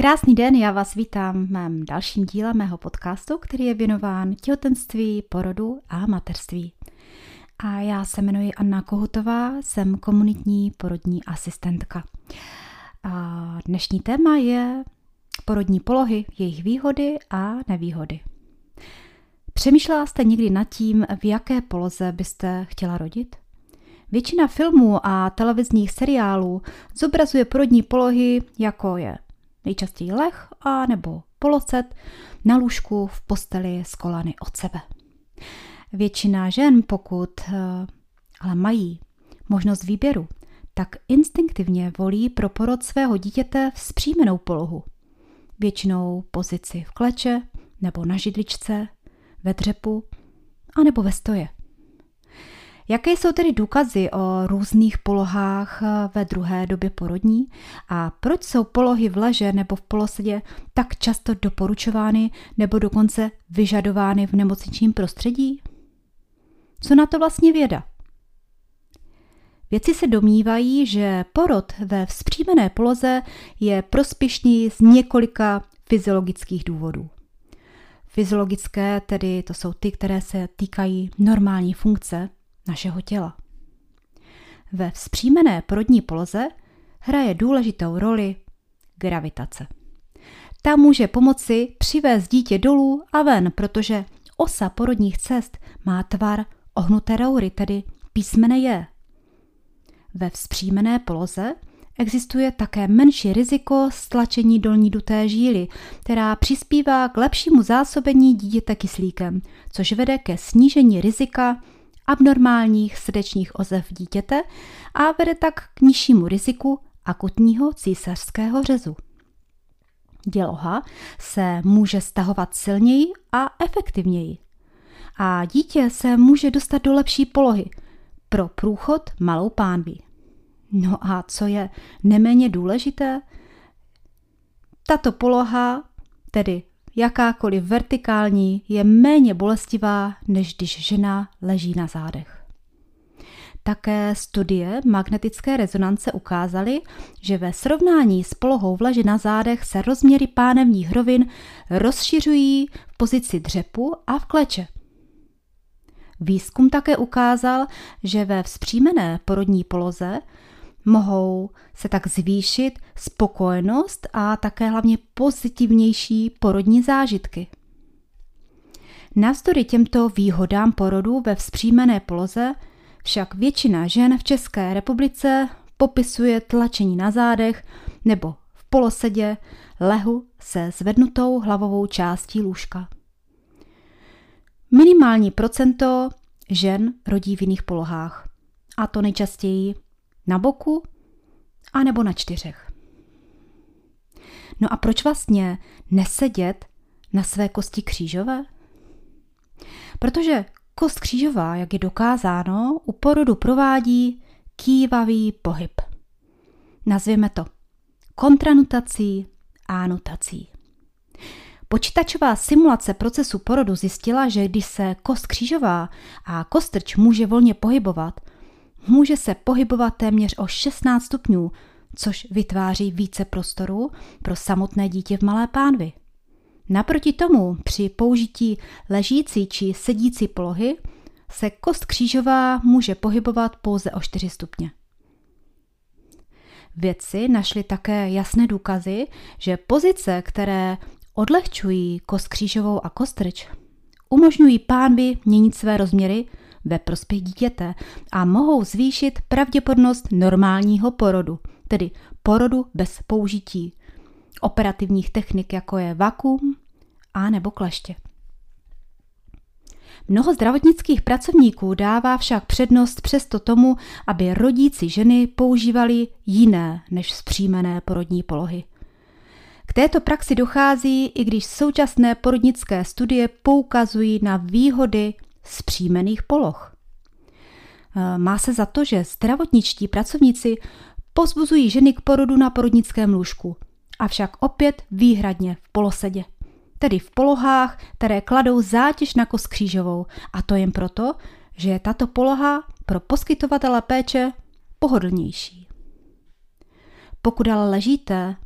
Krásný den, já vás vítám v mém dalším díle mého podcastu, který je věnován těhotenství, porodu a materství. A já se jmenuji Anna Kohutová, jsem komunitní porodní asistentka. A dnešní téma je porodní polohy, jejich výhody a nevýhody. Přemýšlela jste někdy nad tím, v jaké poloze byste chtěla rodit? Většina filmů a televizních seriálů zobrazuje porodní polohy, jako je nejčastěji leh a nebo polocet na lůžku v posteli z kolany od sebe. Většina žen, pokud eh, ale mají možnost výběru, tak instinktivně volí pro porod svého dítěte vzpřímenou polohu. Většinou pozici v kleče nebo na židličce, ve dřepu a nebo ve stoje. Jaké jsou tedy důkazy o různých polohách eh, ve druhé době porodní a proč jsou polohy v leže nebo v polosedě tak často doporučovány nebo dokonce vyžadovány v nemocničním prostředí? Co na to vlastně věda? Věci se domnívají, že porod ve vzpřímené poloze je prospěšný z několika fyziologických důvodů. Fyziologické tedy to jsou ty, které se týkají normální funkce našeho těla. Ve vzpřímené porodní poloze hraje důležitou roli gravitace. Ta může pomoci přivést dítě dolů a ven, protože osa porodních cest má tvar ohnuté roury, tedy písmene je. Ve vzpřímené poloze existuje také menší riziko stlačení dolní duté žíly, která přispívá k lepšímu zásobení dítěte kyslíkem, což vede ke snížení rizika abnormálních srdečních ozev dítěte a vede tak k nižšímu riziku akutního císařského řezu. Děloha se může stahovat silněji a efektivněji. A dítě se může dostat do lepší polohy pro průchod malou pánví. No a co je neméně důležité? Tato poloha, tedy jakákoliv vertikální, je méně bolestivá, než když žena leží na zádech. Také studie magnetické rezonance ukázaly, že ve srovnání s polohou v na zádech se rozměry pánevních hrovin rozšiřují v pozici dřepu a v kleče. Výzkum také ukázal, že ve vzpřímené porodní poloze mohou se tak zvýšit spokojenost a také hlavně pozitivnější porodní zážitky. Navzdory těmto výhodám porodu ve vzpřímené poloze však většina žen v České republice popisuje tlačení na zádech nebo v polosedě lehu se zvednutou hlavovou částí lůžka. Minimální procento žen rodí v jiných polohách, a to nejčastěji na boku a nebo na čtyřech. No a proč vlastně nesedět na své kosti křížové? Protože kost křížová, jak je dokázáno, u porodu provádí kývavý pohyb. Nazvěme to kontranutací a nutací. Počítačová simulace procesu porodu zjistila, že když se kost křížová a kostrč může volně pohybovat, může se pohybovat téměř o 16 stupňů, což vytváří více prostoru pro samotné dítě v malé pánvi. Naproti tomu při použití ležící či sedící polohy se kost křížová může pohybovat pouze o 4 stupně. Vědci našli také jasné důkazy, že pozice, které odlehčují kost křížovou a kostrč, umožňují pánvi měnit své rozměry ve prospěch dítěte a mohou zvýšit pravděpodobnost normálního porodu, tedy porodu bez použití operativních technik, jako je vakuum a nebo kleště. Mnoho zdravotnických pracovníků dává však přednost přesto tomu, aby rodící ženy používali jiné než zpřímené porodní polohy. K této praxi dochází, i když současné porodnické studie poukazují na výhody zpříjmených poloh. Eh, má se za to, že zdravotničtí pracovníci pozbuzují ženy k porodu na porodnickém lůžku, avšak opět výhradně v polosedě, tedy v polohách, které kladou zátěž na kost křížovou, a to jen proto, že je tato poloha pro poskytovatele péče pohodlnější. Pokud ale ležíte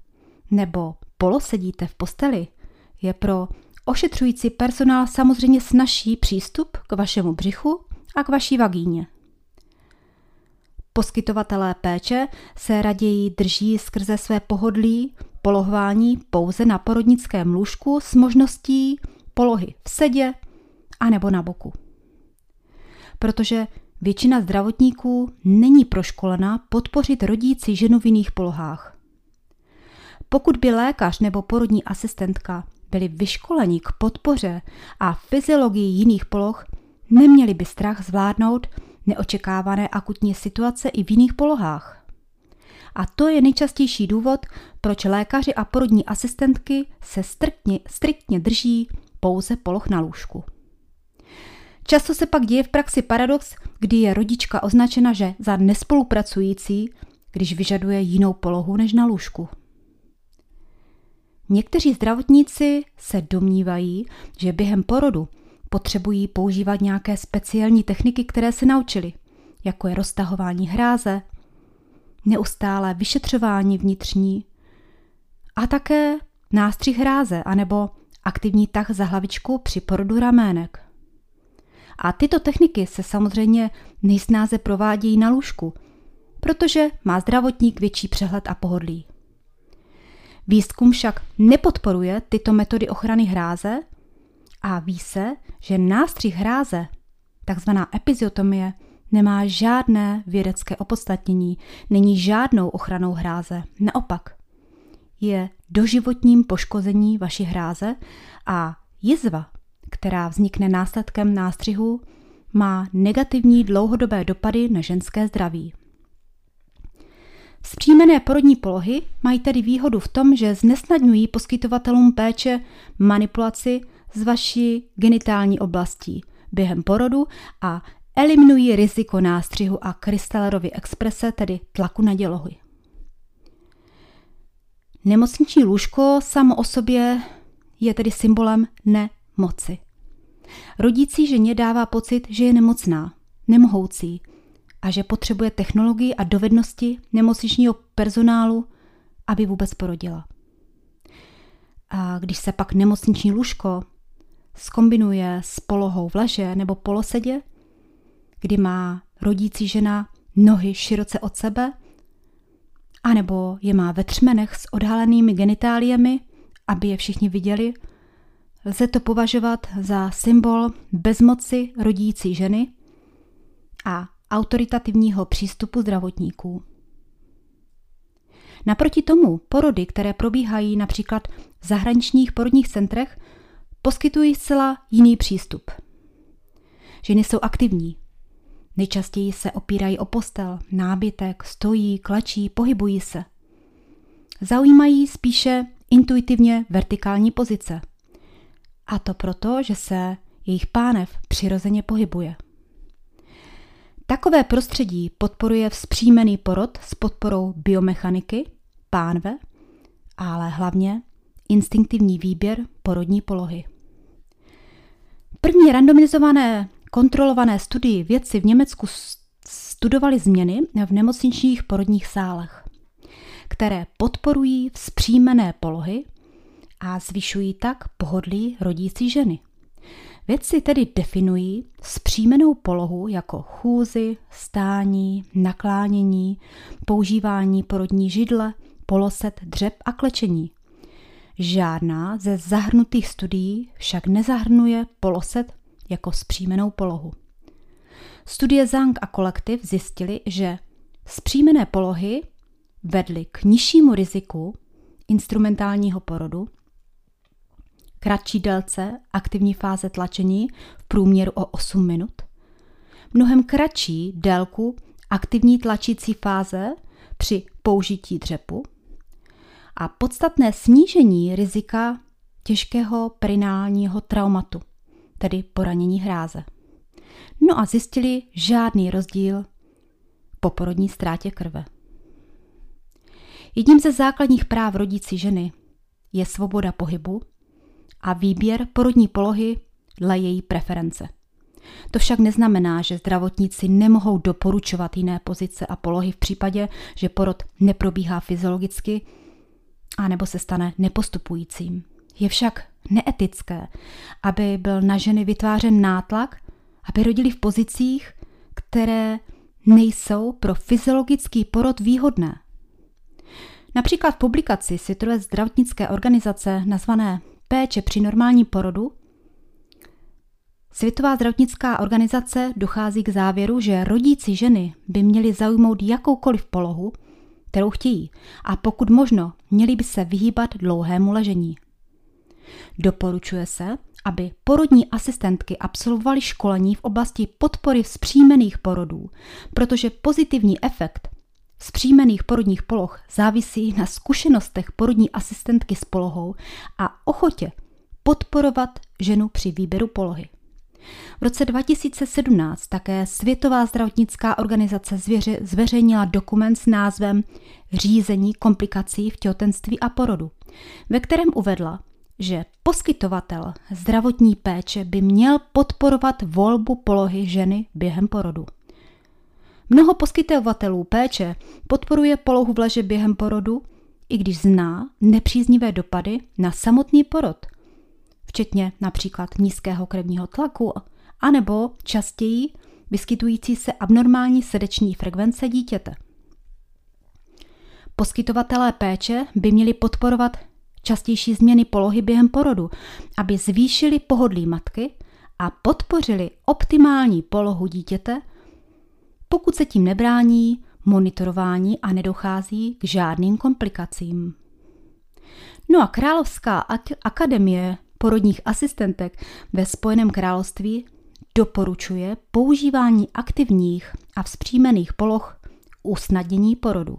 nebo polosedíte v posteli, je pro ošetřující personál samozřejmě snažší přístup k vašemu břichu a k vaší vagíně. Poskytovatelé péče se raději drží skrze své pohodlí polohování pouze na porodnickém lůžku s možností polohy v sedě a nebo na boku. Protože většina zdravotníků není proškolena podpořit rodící ženu v jiných polohách. Pokud by lékař nebo porodní asistentka byli vyškoleni k podpoře a fyziologii jiných poloh, neměli by strach zvládnout neočekávané akutní situace i v jiných polohách. A to je nejčastější důvod, proč lékaři a porodní asistentky se striktně, striktně drží pouze poloh na lůžku. Často se pak děje v praxi paradox, kdy je rodička označena že za nespolupracující, když vyžaduje jinou polohu než na lůžku. Někteří zdravotníci se domnívají, že během porodu potřebují používat nějaké speciální techniky, které se naučili, jako je roztahování hráze, neustále vyšetřování vnitřní a také nástřih hráze anebo aktivní tah za hlavičku při porodu ramének. A tyto techniky se samozřejmě nejsnáze provádějí na lůžku, protože má zdravotník větší přehled a pohodlí. Výzkum však nepodporuje tyto metody ochrany hráze a ví se, že nástřih hráze, takzvaná epiziotomie, nemá žádné vědecké opodstatnění, není žádnou ochranou hráze. Naopak, je doživotním poškození vaší hráze a jizva, která vznikne následkem nástřihu, má negativní dlouhodobé dopady na ženské zdraví. Zpříjmené porodní polohy mají tedy výhodu v tom, že znesnadňují poskytovatelům péče manipulaci z vaší genitální oblastí během porodu a eliminují riziko nástřihu a krystalerovy exprese, tedy tlaku na dělohy. Nemocniční lůžko samo o sobě je tedy symbolem nemoci. Rodící ženě dává pocit, že je nemocná, nemohoucí a že potřebuje technologii a dovednosti nemocničního personálu, aby vůbec porodila. A když se pak nemocniční lůžko skombinuje s polohou v leže nebo polosedě, kdy má rodící žena nohy široce od sebe, anebo je má ve třmenech s odhalenými genitáliemi, aby je všichni viděli, lze to považovat za symbol bezmoci rodící ženy a autoritativního přístupu zdravotníků. Naproti tomu porody, které probíhají například v zahraničních porodních centrech, poskytují zcela jiný přístup. Ženy jsou aktivní. Nejčastěji se opírají o postel, nábytek, stojí, klačí, pohybují se. Zaujímají spíše intuitivně vertikální pozice. A to proto, že se jejich pánev přirozeně pohybuje. Takové prostředí podporuje vzpřímený porod s podporou biomechaniky, pánve, ale hlavně instinktivní výběr porodní polohy. První randomizované kontrolované studii vědci v Německu studovali změny v nemocničních porodních sálech, které podporují vzpřímené polohy a zvyšují tak pohodlí rodící ženy. Vědci tedy definují zpřímenou polohu jako chůzy, stání, naklánění, používání porodní židle, poloset, dřep a klečení. Žádná ze zahrnutých studií však nezahrnuje poloset jako zpřímenou polohu. Studie Zang a kolektiv zjistili, že zpřímené polohy vedly k nižšímu riziku instrumentálního porodu kratší délce aktivní fáze tlačení v průměru o 8 minut, mnohem kratší délku aktivní tlačící fáze při použití dřepu a podstatné snížení rizika těžkého perinálního traumatu, tedy poranění hráze. No a zjistili žádný rozdíl po porodní ztrátě krve. Jedním ze základních práv rodící ženy je svoboda pohybu a výběr porodní polohy dle její preference. To však neznamená, že zdravotníci nemohou doporučovat jiné pozice a polohy v případě, že porod neprobíhá fyziologicky anebo se stane nepostupujícím. Je však neetické, aby byl na ženy vytvářen nátlak, aby rodili v pozicích, které nejsou pro fyziologický porod výhodné. Například v publikaci Světové zdravotnické organizace nazvané Péče při normální porodu Světová zdravotnická organizace dochází k závěru, že rodící ženy by měly zaujmout jakoukoliv polohu, kterou chtějí, a pokud možno, měly by se vyhýbat dlouhému ležení. Doporučuje se, aby porodní asistentky absolvovaly školení v oblasti podpory vzpřímených porodů, protože pozitivní efekt vzpřímených porodních poloh závisí na zkušenostech porodní asistentky s polohou a ochotě podporovat ženu při výběru polohy. V roce 2017 také Světová zdravotnická organizace zvěře, zveřejnila dokument s názvem Řízení komplikací v těhotenství a porodu, ve kterém uvedla, že poskytovatel zdravotní péče by měl podporovat volbu polohy ženy během porodu. Mnoho poskytovatelů péče podporuje polohu v leže během porodu, i když zná nepříznivé dopady na samotný porod, včetně například nízkého krevního tlaku, anebo častěji vyskytující se abnormální srdeční frekvence dítěte. Poskytovatelé péče by měli podporovat častější změny polohy během porodu, aby zvýšili pohodlí matky a podpořili optimální polohu dítěte, pokud se tím nebrání monitorování a nedochází k žádným komplikacím. No a Královská akademie porodních asistentek ve Spojeném království doporučuje používání aktivních a vzpřímených poloh usnadnění porodu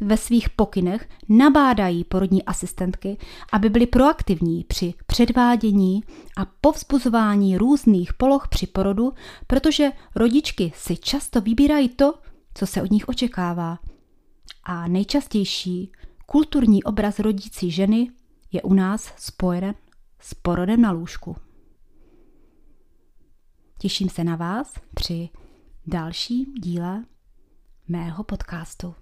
ve svých pokynech nabádají porodní asistentky, aby byly proaktivní při předvádění a povzbuzování různých poloh při porodu, protože rodičky si často vybírají to, co se od nich očekává. A nejčastější kulturní obraz rodící ženy je u nás spojen s porodem na lůžku. Těším se na vás při dalším díle mého podcastu.